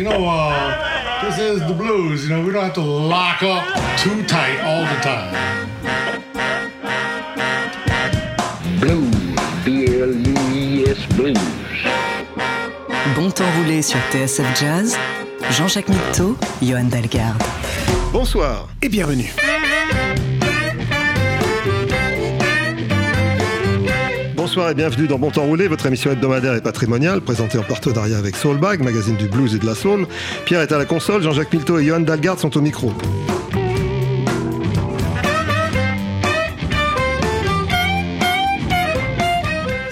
You know, uh, this is the blues. You know, we don't have to lock up too tight all the time. Blues, B-L-U-I-S Blues. Bon temps roulé sur TSF Jazz, Jean-Jacques Mitteau, Johan Dalgarde. Bonsoir et bienvenue. Bonsoir et bienvenue dans Bon Temps Roulé, votre émission hebdomadaire et patrimoniale, présentée en partenariat avec Soulbag, magazine du blues et de la soul. Pierre est à la console, Jean-Jacques Milteau et Johan Dalgard sont au micro.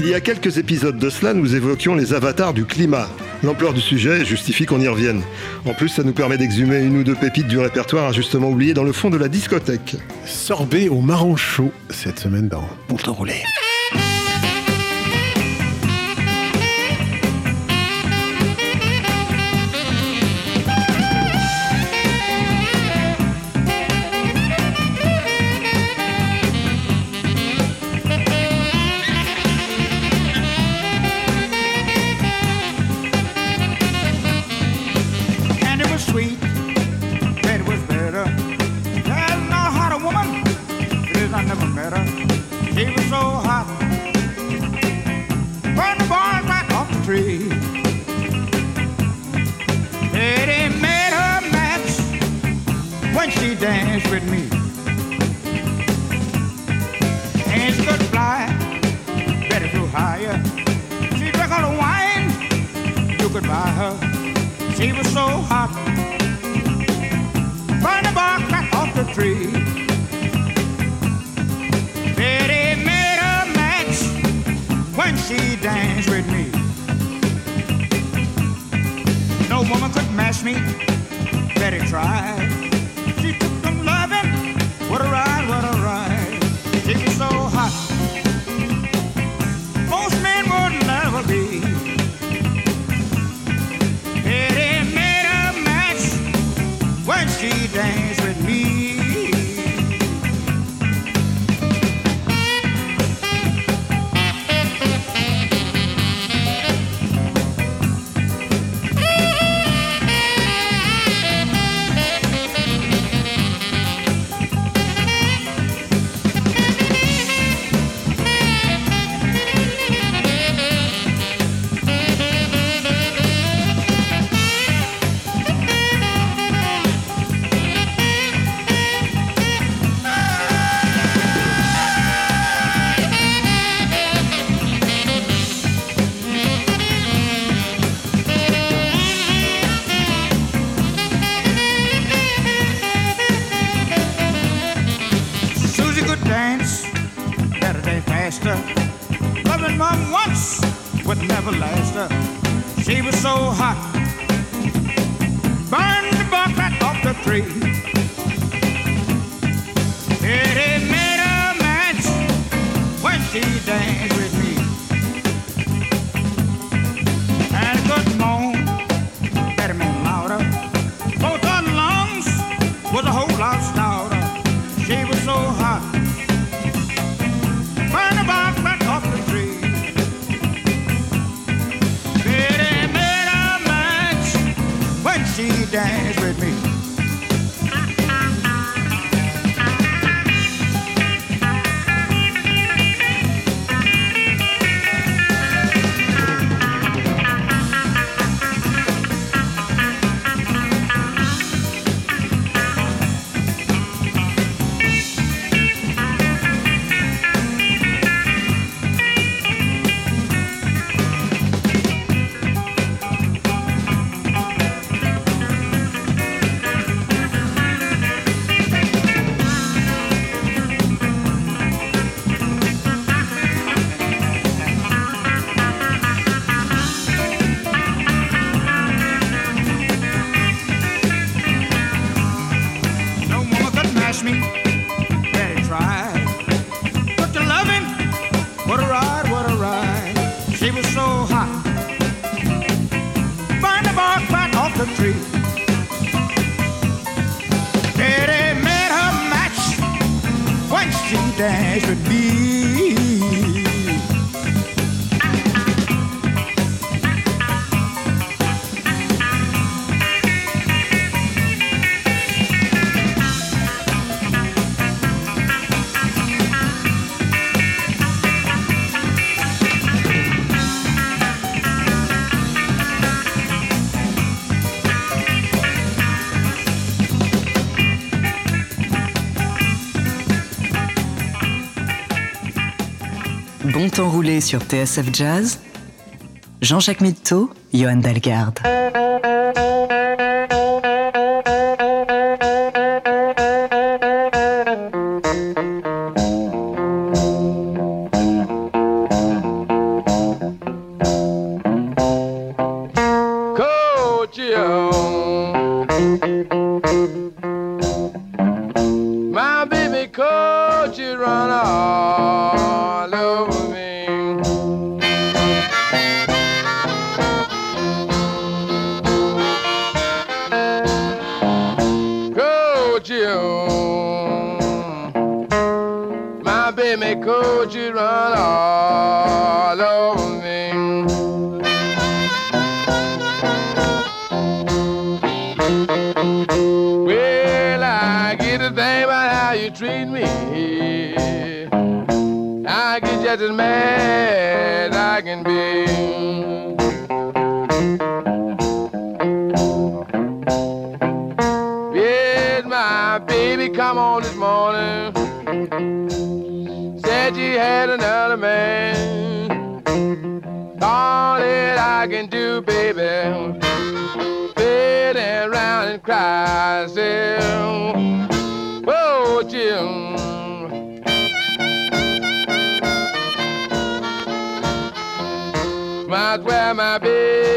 Il y a quelques épisodes de cela, nous évoquions les avatars du climat. L'ampleur du sujet justifie qu'on y revienne. En plus, ça nous permet d'exhumer une ou deux pépites du répertoire injustement oubliées dans le fond de la discothèque. Sorbet au marron chaud cette semaine dans Bon Temps Roulé. She danced with me. And she could fly, better flew higher. She drank all the wine you could buy her. She was so hot. Burn the bark right off the tree. Betty made a match when she danced with me. No woman could match me. Betty tried. What a ride, Could dance better day faster. Loving mom once would never last her. She was so hot. Burned the right off the tree. Eddie made a match when she danced she danced with me. She danced with sur TSF Jazz. Jean-Jacques Mitteau, Johan Dalgarde. Mad I can be. Yes, my baby come on this morning. Said she had another man. All that I can do, baby sit around and cry. Say, Might well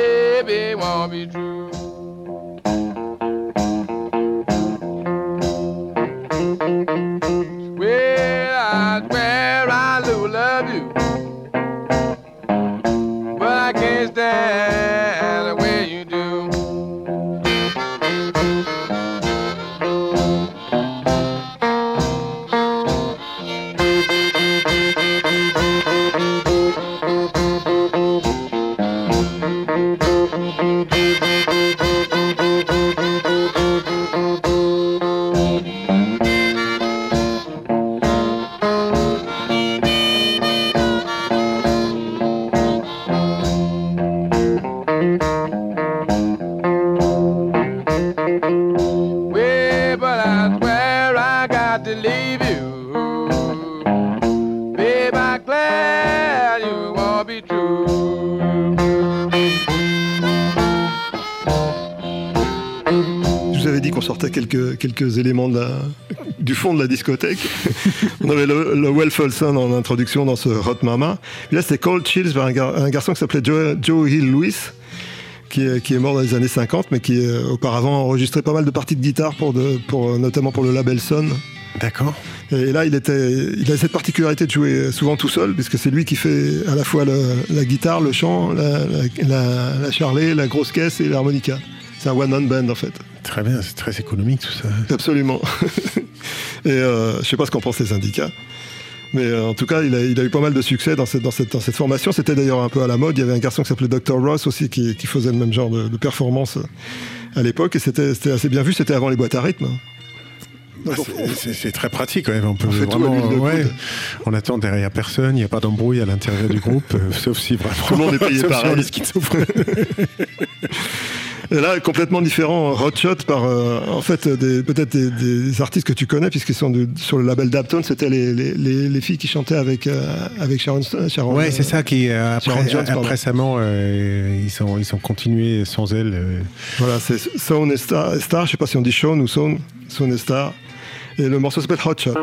Je vous avais dit qu'on sortait quelques, quelques éléments du fond de la discothèque. On avait le, le Folsom en introduction dans ce Hot Mama. Puis là, c'était Cold Chills par un, gar- un garçon qui s'appelait Joe, Joe Hill Lewis, qui est, qui est mort dans les années 50, mais qui euh, auparavant enregistrait pas mal de parties de guitare, pour de, pour, notamment pour le label Sun. D'accord. Et là, il, était, il a cette particularité de jouer souvent tout seul, puisque c'est lui qui fait à la fois le- la guitare, le chant, la, la, la, la charlet, la grosse caisse et l'harmonica. C'est un one-man band en fait. Très bien, c'est très économique tout ça. Absolument. et euh, je sais pas ce qu'en pensent les syndicats. Mais euh, en tout cas, il a, il a eu pas mal de succès dans cette, dans cette, dans cette formation. C'était d'ailleurs un peu à la mode. Il y avait un garçon qui s'appelait Dr. Ross aussi qui, qui faisait le même genre de, de performance à l'époque. Et c'était assez bien vu. C'était avant les boîtes à rythme. Bah, Donc, c'est- c'est très pratique quand même. On peut On fait tout à vraiment. de ouais, on attend derrière personne. Il n'y a pas d'embrouille à l'intérieur du groupe, euh, sauf si vraiment. Tout le monde est payé sauf si Et là, complètement différent, Hot Shot par euh, en fait des- peut-être des, des artistes que tu connais puisqu'ils sont sur le label Dapton. C'était les, les, les, les filles qui chantaient avec euh, avec Sharon. Sharon Ouais, c'est ça qui euh, après, Jones, après récemment euh, ils sont ils sont continués sans elle. euh, Voilà, c'est Sound et Star, Star. Je sais pas si on dit Shawn ou Sound, Sound et Star. Et le morceau s'appelle Hot Shot.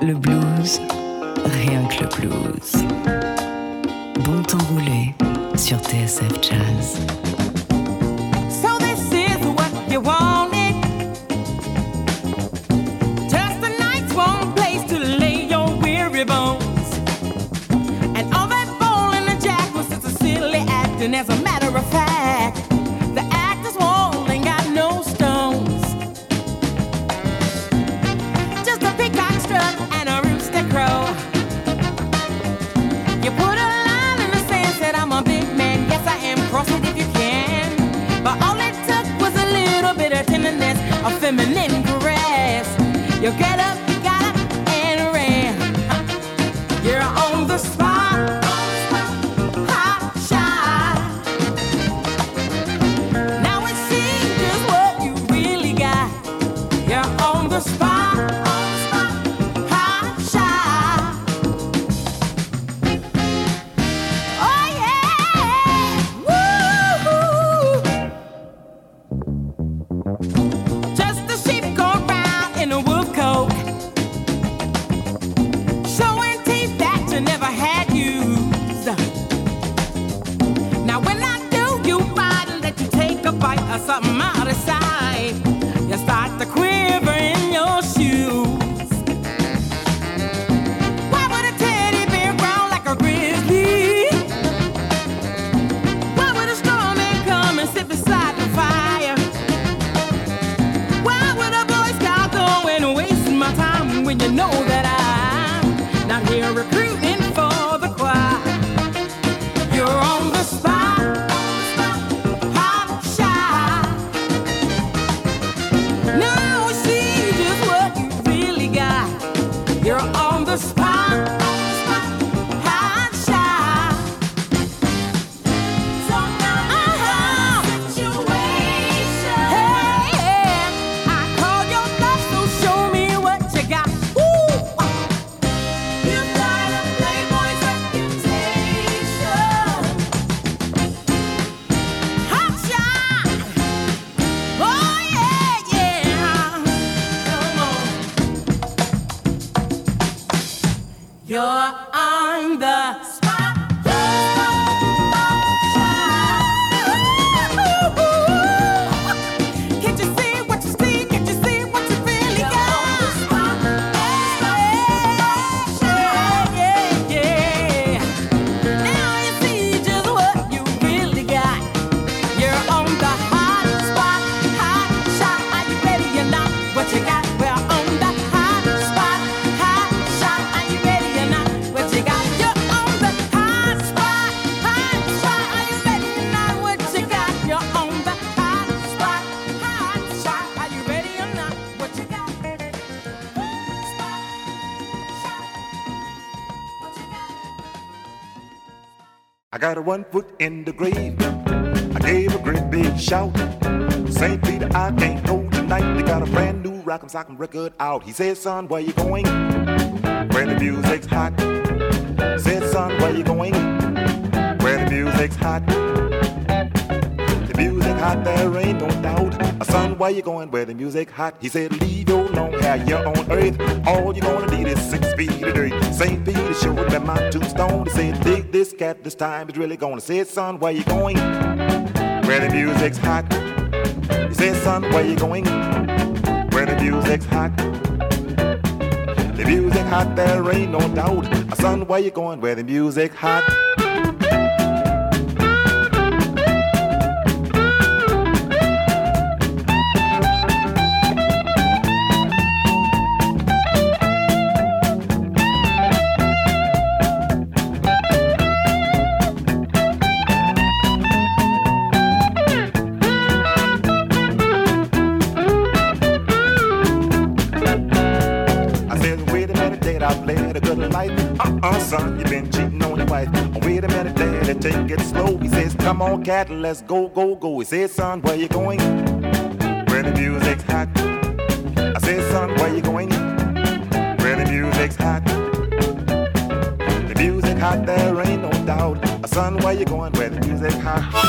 Le blues, rien que le blues. Bon temps roulé sur TSF Jazz. I got a one foot in the grave. I gave a great big shout. St. Peter, I can't go tonight. They got a brand new rock'em sock'em record out. He said, son, where you going? Where the music's hot. Said, son, where you going? Where the music's hot. Hot, there ain't no doubt. Son, where you going? Where the music hot? He said, leave your long hair here on earth. All you're gonna need is six feet of dirt. St. Peter showed me my tombstone. He said, dig this cat, this time it's really gonna. Said, son, where you going? Where the music's hot. He said, son, where you going? Where the music's hot. The music hot, there ain't no doubt. Son, where you going? Where the music hot. Son, you been cheating on your wife. Oh, wait a minute, Dad, take it slow. He says, come on, cat, let's go, go, go. He says, son, where you going? Where the music's hot. I said, son, where you going? Where the music's hot. The music hot, there ain't no doubt. Uh, son, where you going? Where the music's hot.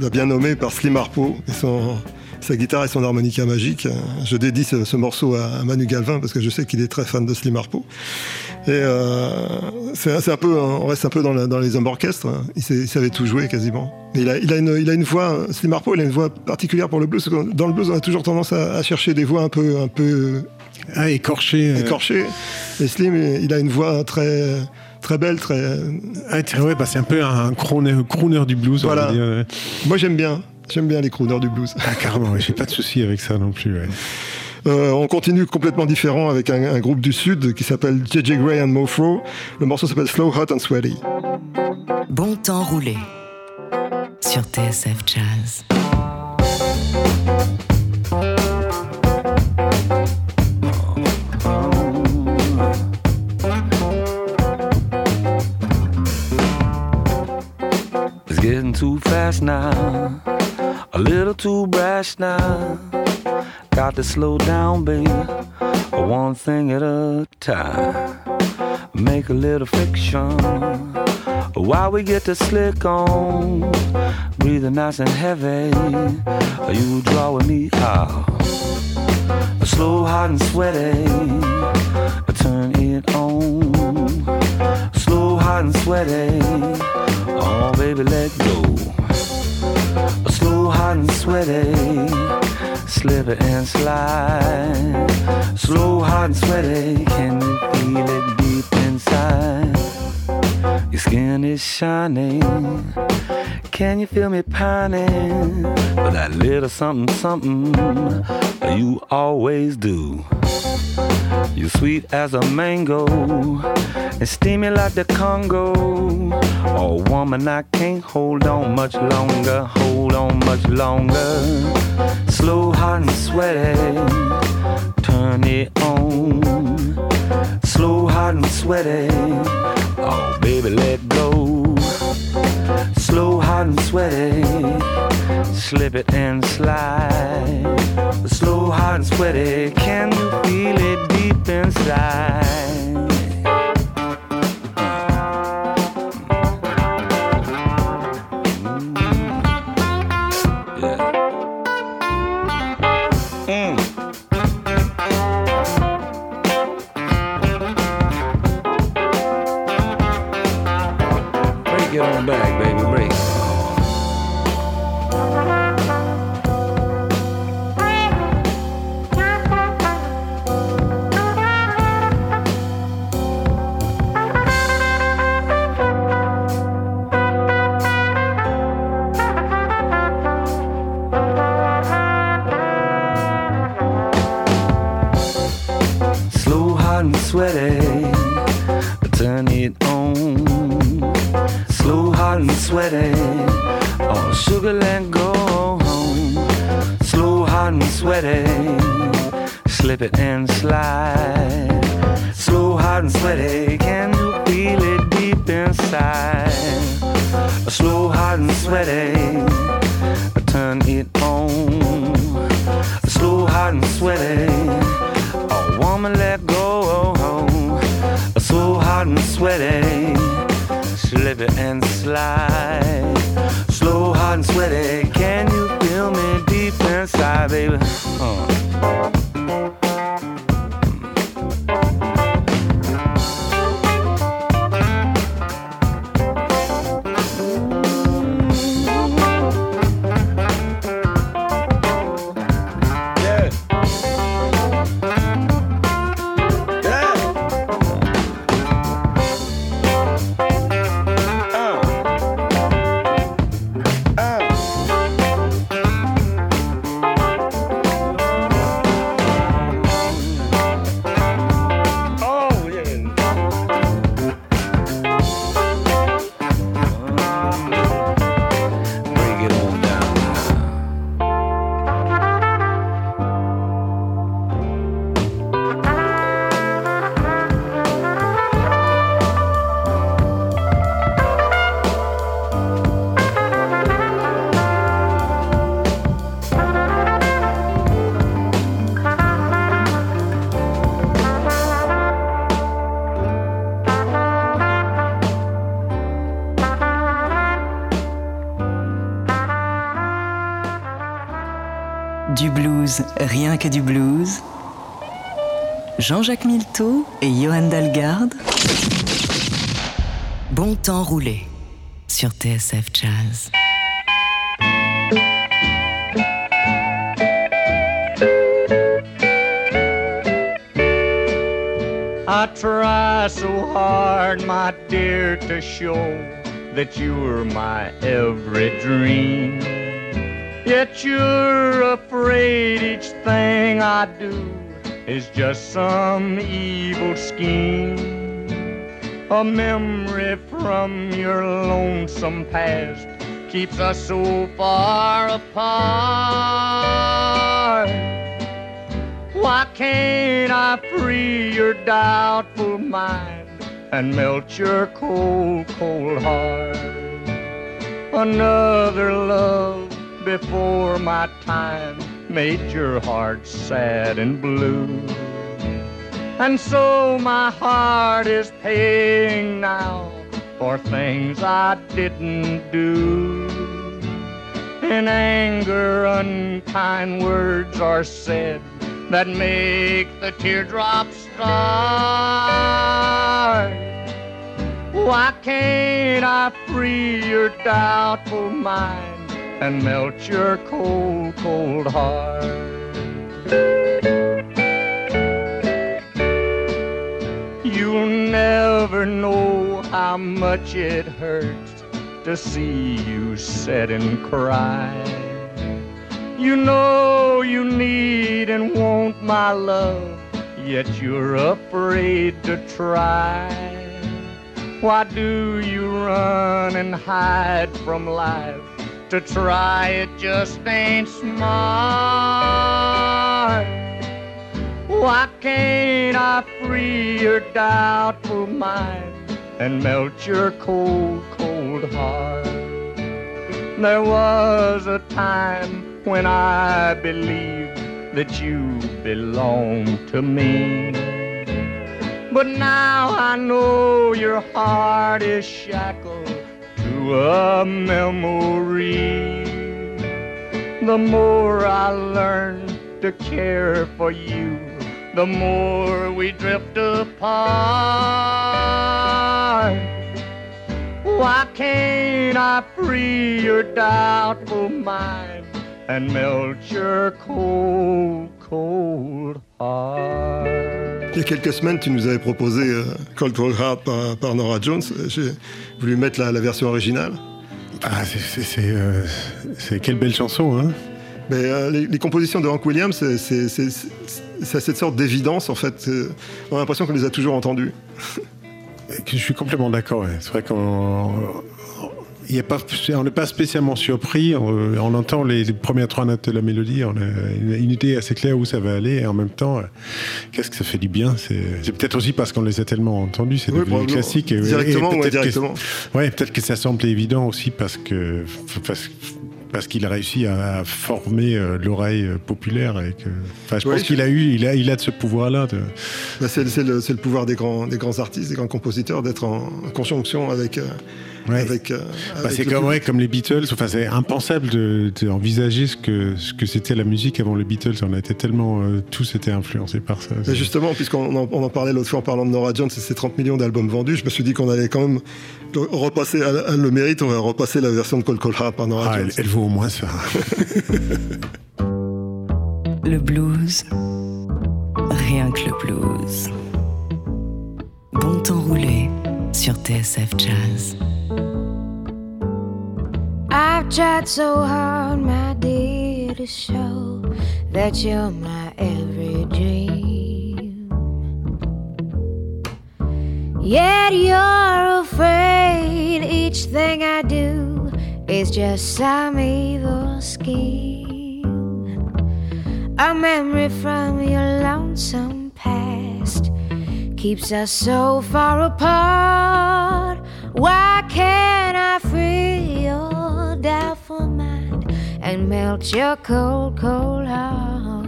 L'a bien nommé par Slim Harpo et son, sa guitare et son harmonica magique. Je dédie ce, ce morceau à Manu Galvin parce que je sais qu'il est très fan de Slim Harpo. Et euh, c'est un peu, on reste un peu dans, la- dans les hommes orchestres. hein. Il, savait tout jouer quasiment. Mais il a, il a une, il a une voix, Slim Harpo, il a une voix particulière pour le blues. parce que Dans le blues, on a toujours tendance à, à chercher des voix un peu, un peu Ah, écorché. euh, écorchées. Et Slim, il a une voix très, très belle, très. ah, ouais, bah, c'est un peu un crooner, crooner du blues. on Voilà. va dire, ouais. Moi, j'aime bien. J'aime bien les crooners du blues. Ah, carrément, ouais, j'ai pas de souci avec ça non plus. ouais. Euh, on continue complètement différent avec un, un groupe du Sud qui s'appelle JJ Gray and Mofro. Le morceau s'appelle Slow, Hot and Sweaty. Bon temps roulé sur TSF Jazz. Getting too fast now, a little too brash now. Got to slow down, baby, one thing at a time. Make a little fiction while we get the slick on. Breathing nice and heavy, you drawing me out. Slow, hot, and sweaty. Turn it on. Slow, hot, and sweaty. Oh, baby, let go. Slow, hot, and sweaty. Slip it and slide. Slow, hot, and sweaty. Can you feel it deep inside? Your skin is shining. Can you feel me pining for that little something, something you always do? You're sweet as a mango and steamy like the Congo. Oh, woman, I can't hold on much longer. Hold on much longer. Slow, hot, and sweaty. Turn it on. Slow, hot, and sweaty. Sweaty. Slip it and slide. Slow, hot, and sweaty. Can you feel it deep inside? Slip it and slide. Slow, hot and sweaty. Can you feel me deep inside, baby? Uh. Rien que du blues. Jean-Jacques Milteau et Johan Dalgarde. Bon temps roulé sur TSF Jazz. I try so hard, my dear, to show that you were my every dream. Yet you're afraid each thing I do is just some evil scheme. A memory from your lonesome past keeps us so far apart. Why can't I free your doubtful mind and melt your cold, cold heart? Another love before my time made your heart sad and blue. And so my heart is paying now for things I didn't do. In anger, unkind words are said that make the teardrops start. Why can't I free your doubtful mind and melt your cold, cold heart? You'll never know how much it hurts to see you sit and cry. You know you need and want my love, yet you're afraid to try. Why do you run and hide from life? To try it just ain't smart. Why can't I free your doubtful mind and melt your cold, cold heart? There was a time when I believed that you belonged to me. But now I know your heart is shackled a memory. The more I learn to care for you, the more we drift apart. Why can't I free your doubtful mind and melt your cold, cold heart? Il y a quelques semaines, tu nous avais proposé euh, Cold Cold Heart par, par Nora Jones. J'ai voulu mettre la, la version originale. Ah, c'est- euh, c'est quelle belle chanson, hein Mais euh, les, les compositions de Hank Williams, c'est- cette sorte d'évidence en fait. On a l'impression qu'on les a toujours entendues. Je suis complètement d'accord. ouais. C'est vrai qu'on y a pas, on n'est pas spécialement surpris. On, on entend les, les premières trois notes de la mélodie. On a une, idée assez claire où ça va aller. Et en même temps, euh, qu'est-ce que ça fait du bien C'est peut-être aussi parce qu'on les a tellement entendus. C'est Oui, devenu classique. Et- Directement, et ouais, peut-être que- ouais, peut-être que ça semblait évident aussi parce que parce, parce qu'il a réussi à, former euh, l'oreille euh, populaire. Et que, enfin, je Oui, pense qu'il a eu, il a, il a de ce pouvoir-là. de- Bah, c'est le, pouvoir des grands, des grands artistes, des grands compositeurs, d'être en conjonction avec. euh, Ouais. avec, euh, Bah, c'est le comme, ouais, comme les Beatles. Enfin, c'est impensable de- d'envisager ce que ce que c'était la musique avant les Beatles. On a été tellement euh, tous été influencés par ça. Et justement, puisqu'on en, on en parlait l'autre fois en parlant de Nora Jones et ses 30 millions d'albums vendus, je me suis dit qu'on allait quand même repasser, elle, elle le mérite, on va repasser la version de Cold Cold Heart par Nora Ah, Jones. elle, elle vaut au moins ça. Le blues, rien que le blues. Bon temps roulé sur TSF Jazz. I've tried so hard, my dear, to show that you're my every dream. Yet you're afraid each thing I do is just some evil scheme. A memory from your lonesome past keeps us so far apart. Why can't I free your doubtful mind and melt your cold, cold heart?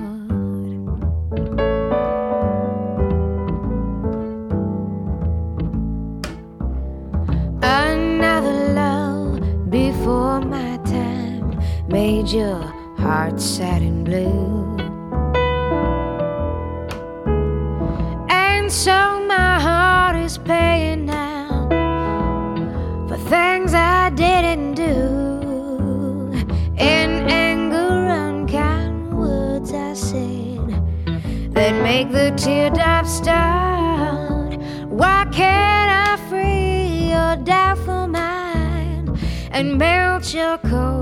Another love before my time made your heart sad and blue. That make the teardrops start. Why can't I free your doubtful mind and melt your cold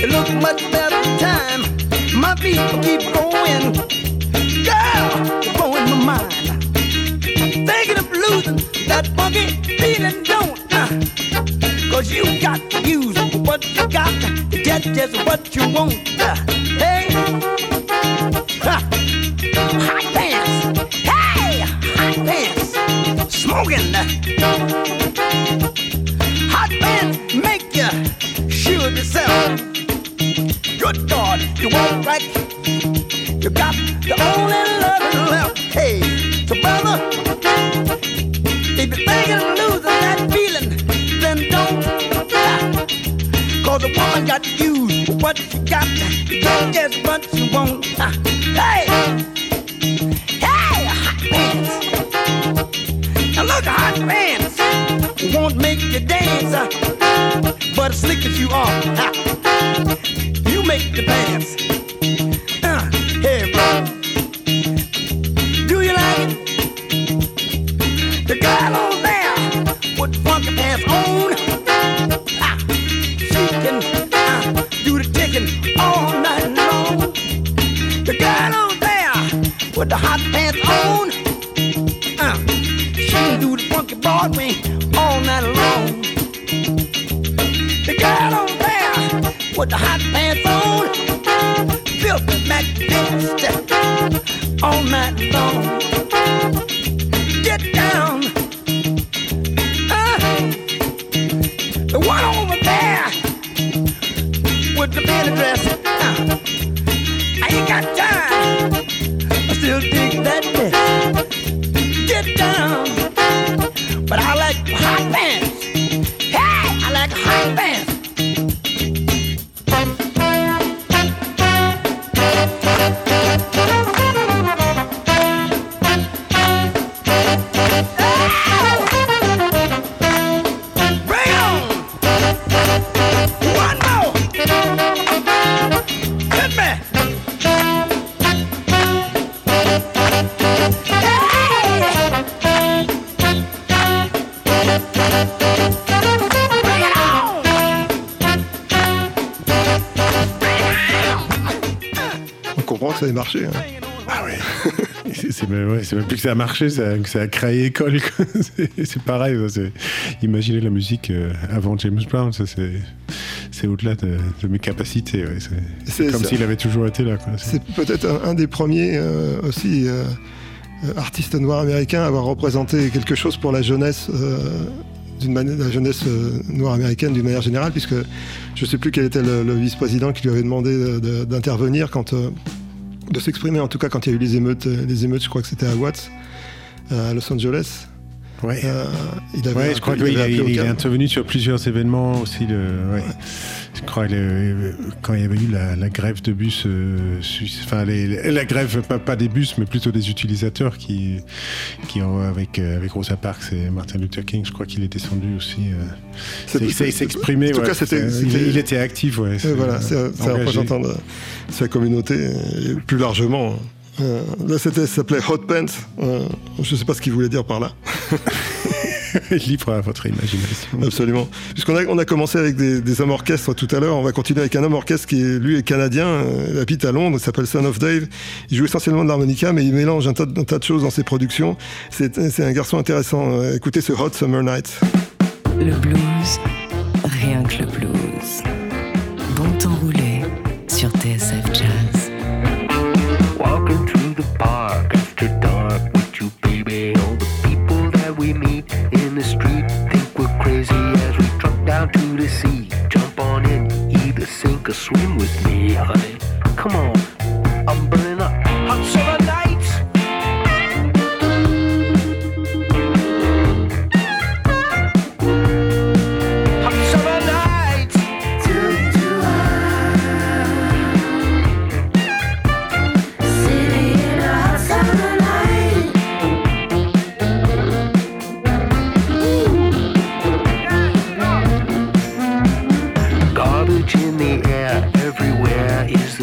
it looks much better time. My feet keep going. Girl, blowing my mind. Thinking of losing that funky feeling, don't uh, Cause you got to use what you got to get just what you want. Uh, hey, uh, hot pants. Hey, hot pants. Smoking. Hot pants make you of yourself. Good God, you want right. You got the only love left. Hey, so brother, if you're thinking of losing that feeling, then don't. stop. Cause a woman got to use what she got to get just what she want. Hey, hey, hot pants. Now look, hot pants won't make you dance, but as slick as you are, you make the pants. Uh, hey, bro, do you like it? The girl on there with funky pants on, ah, she can uh, do the ticking all night long. The girl on there with the hot pants with the hot pants on, filthy magnificent all c'est même, plus que ça a marché, ça, que ça a créé école. C'est pareil. ça, c'est- Imaginez la musique euh, avant James Brown, ça c'est c'est au-delà de, de mes capacités. ouais, c'est- comme s'il avait toujours été là. C'est- peut-être un, un des premiers euh, aussi euh, artistes noirs américains à avoir représenté quelque chose pour la jeunesse. euh, d'une manière, la jeunesse noire américaine d'une manière générale, puisque je ne sais plus quel était le, le vice-président qui lui avait demandé de- de- d'intervenir quand, de s'exprimer, en tout cas quand il y a eu les émeutes, euh, les émeutes, je crois que c'était à Watts, euh, à Los Angeles. Ouais. Euh, il avait Ouais, un je crois qu'il il il est intervenu sur plusieurs événements aussi. Ouais. Je crois que quand il y avait eu la, la grève de bus, euh, enfin les- la grève pas, pas des bus, mais plutôt des utilisateurs qui, qui avec euh, avec Rosa Parks et Martin Luther King, je crois qu'il est descendu aussi. euh, c'est- c'est- s'exprimer. en tout ouais, cas, c'était- il, il était actif, ouais. Euh, voilà, c'est représentant de sa communauté, et plus largement. Euh, là, c'était, ça s'appelait Hot Pants. Euh, je ne sais pas ce qu'il voulait dire par là. Libre à votre imagination. Absolument. Puisqu'on a, on a commencé avec des, des hommes orchestres tout à l'heure, on va continuer avec un homme orchestre qui, est, lui, est canadien, euh, il habite à Londres, il s'appelle Son of Dave. Il joue essentiellement de l'harmonica, mais il mélange un tas, de- un tas de choses dans ses productions. C'est, c'est un garçon intéressant. Euh, Écoutez ce Hot Summer Night. Le blues, rien que le blues. Bon temps roulé sur TSF Jazz. Sink or swim with me, honey. Come on,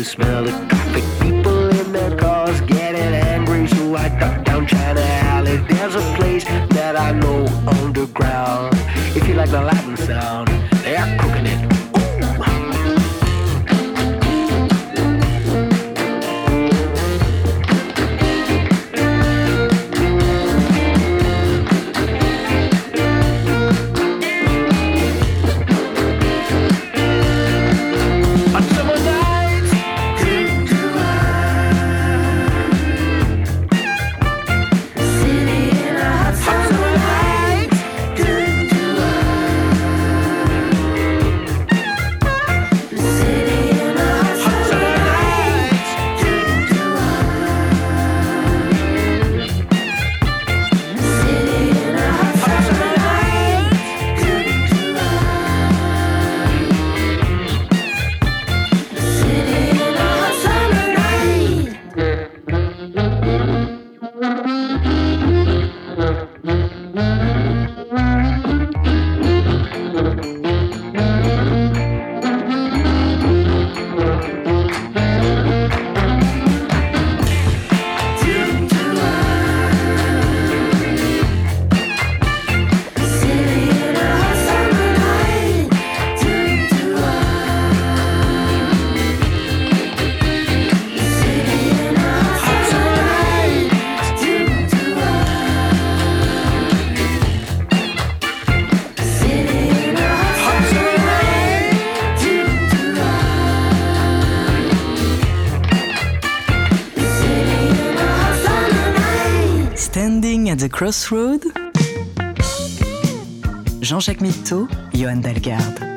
smell it. Crossroad. Jean-Jacques Mitteau, Johan Dalgarde.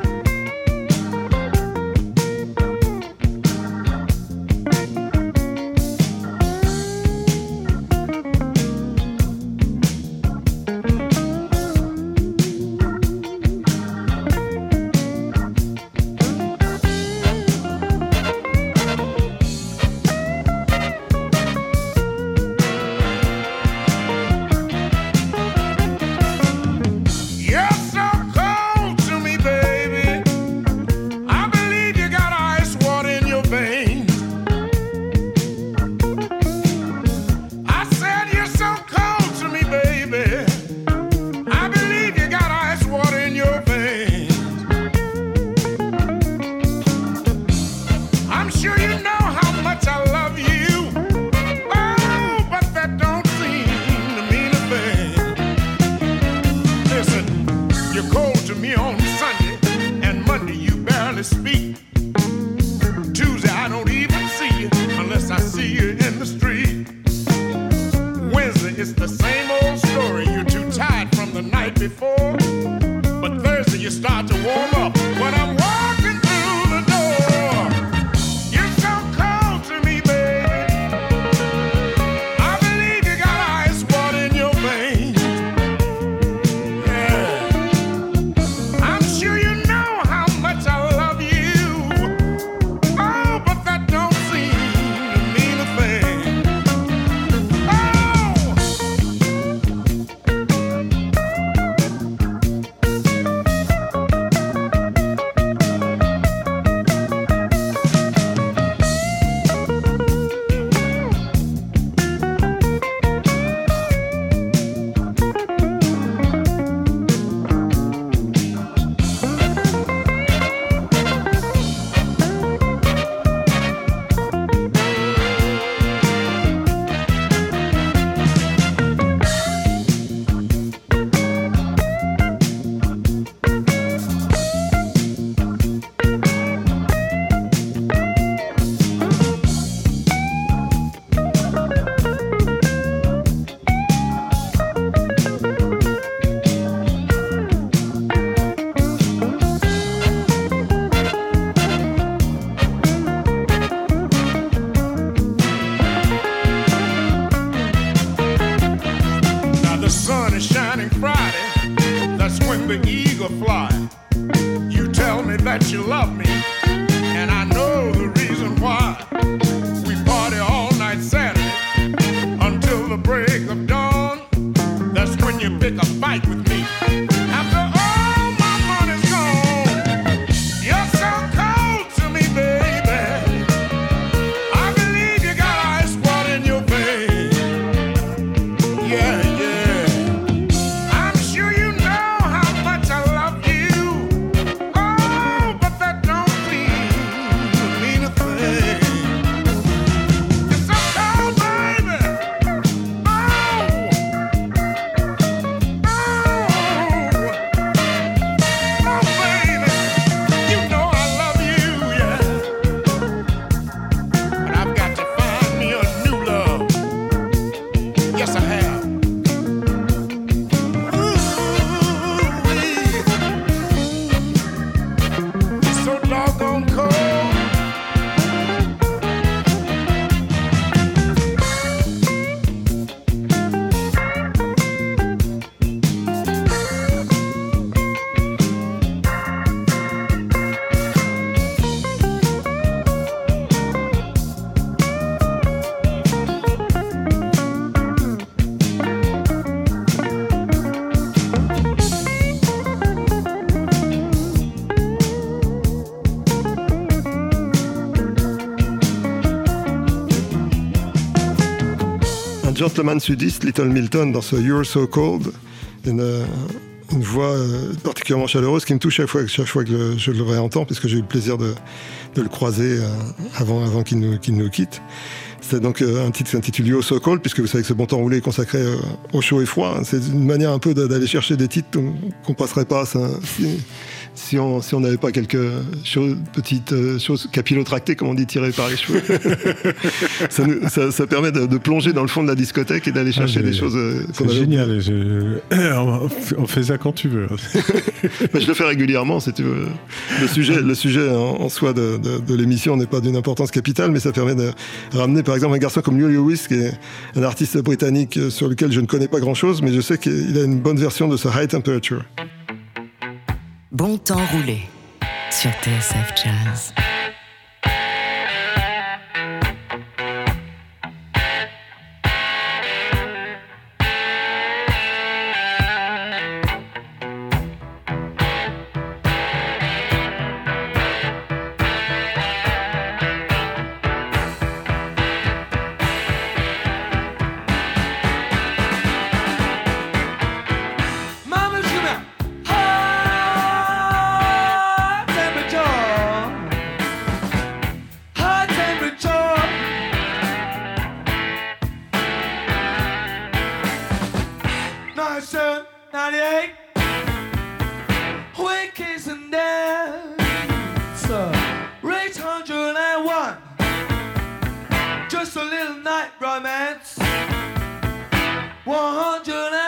It's the same old story. You're too tired from the night before. But Thursday you start to warm up the eagle fly. You tell me that you love me, and I know the reason why. We party all night Saturday until the break of dawn. That's when you pick a fight with me. Gentleman sudiste, Little Milton, dans ce You're So Cold, une, euh, voix euh, particulièrement chaleureuse qui me touche chaque fois, chaque fois que je le réentends, puisque j'ai eu le plaisir de, de le croiser euh, avant, avant qu'il nous, qu'il nous quitte. C'est donc un titre qui s'intitule You So Cold, puisque vous savez que ce bon temps roulé est consacré au chaud et froid. C'est une manière un peu d'aller chercher des titres qu'on passerait pas ça, si, on si on n'avait pas quelques choses- petites euh, choses capillotractées, comme on dit, tirées par les cheveux. ça, nous- ça- ça permet de, de plonger dans le fond de la discothèque et d'aller chercher Ah, des j'ai- choses euh, C'est génial. je- on fait ça quand tu veux. Bah, je le fais régulièrement, si tu veux. Le sujet, le sujet en, en soi de, de- de l'émission n'est pas d'une importance capitale, mais ça permet de ramener, par exemple, un garçon comme Louis Lewis, qui est un artiste britannique euh, sur lequel je ne connais pas grand-chose, mais je sais qu'il a une bonne version de ce High Temperature. Bon temps roulé sur TSF Jazz. 98. We kiss and dance. Uh, Reach 101. Just a little night romance. 101.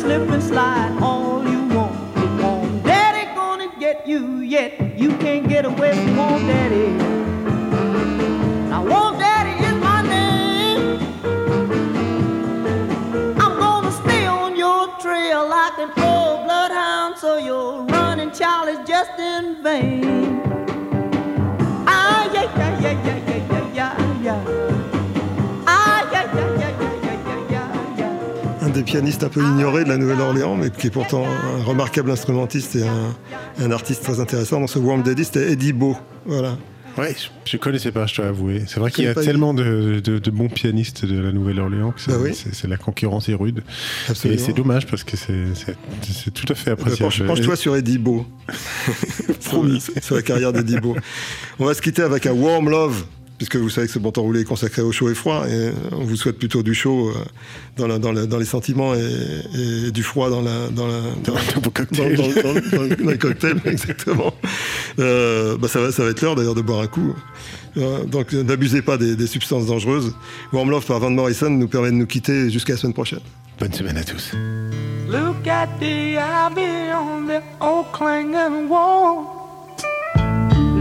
Slip and slide all you want. But Warm Daddy gonna get you yet. You can't get away from Warm Daddy. Now Warm Daddy is my name. I'm gonna stay on your trail like an old bloodhound, so your running child is just in vain. Un des pianistes un peu ignorés de la Nouvelle-Orléans, mais qui est pourtant un remarquable instrumentiste et un, un artiste très intéressant. Dans ce Warm Daddy, c'était Eddie Beau. Voilà. Ouais, je, je connaissais pas, je dois avouer. C'est vrai qu'il y a tellement de, de- de bons pianistes de la Nouvelle-Orléans que Bah oui. c'est- la concurrence est rude. Absolument. Et c'est dommage parce que c'est tout à fait Euh, appréciable. penche- Penche-toi sur Eddie Beau. Promis. sur la carrière d'Eddie Beau. On va se quitter avec un Warm Love, puisque vous savez que ce bon temps roulé est consacré au chaud et froid. Et on vous souhaite plutôt du chaud euh, dans, la- dans la- dans les sentiments et, et du froid dans, la, dans, la, dans, vos cocktails. dans- dans- dans- dans les cocktails, exactement. Euh, bah, ça, va, ça va être l'heure d'ailleurs de boire un coup. Euh, donc n'abusez pas des, des substances dangereuses. Warm Love par Van Morrison nous permet de nous quitter jusqu'à la semaine prochaine. Bonne semaine à tous. Look at the ivy on the old clanging wall.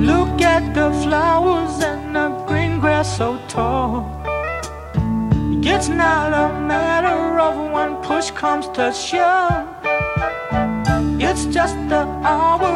Look at the flowers and the green grass so tall. It's not a matter of when push comes to shove. It's just the hour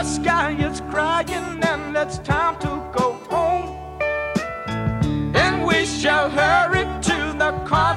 The sky is crying and it's time to go home. And we shall hurry to the car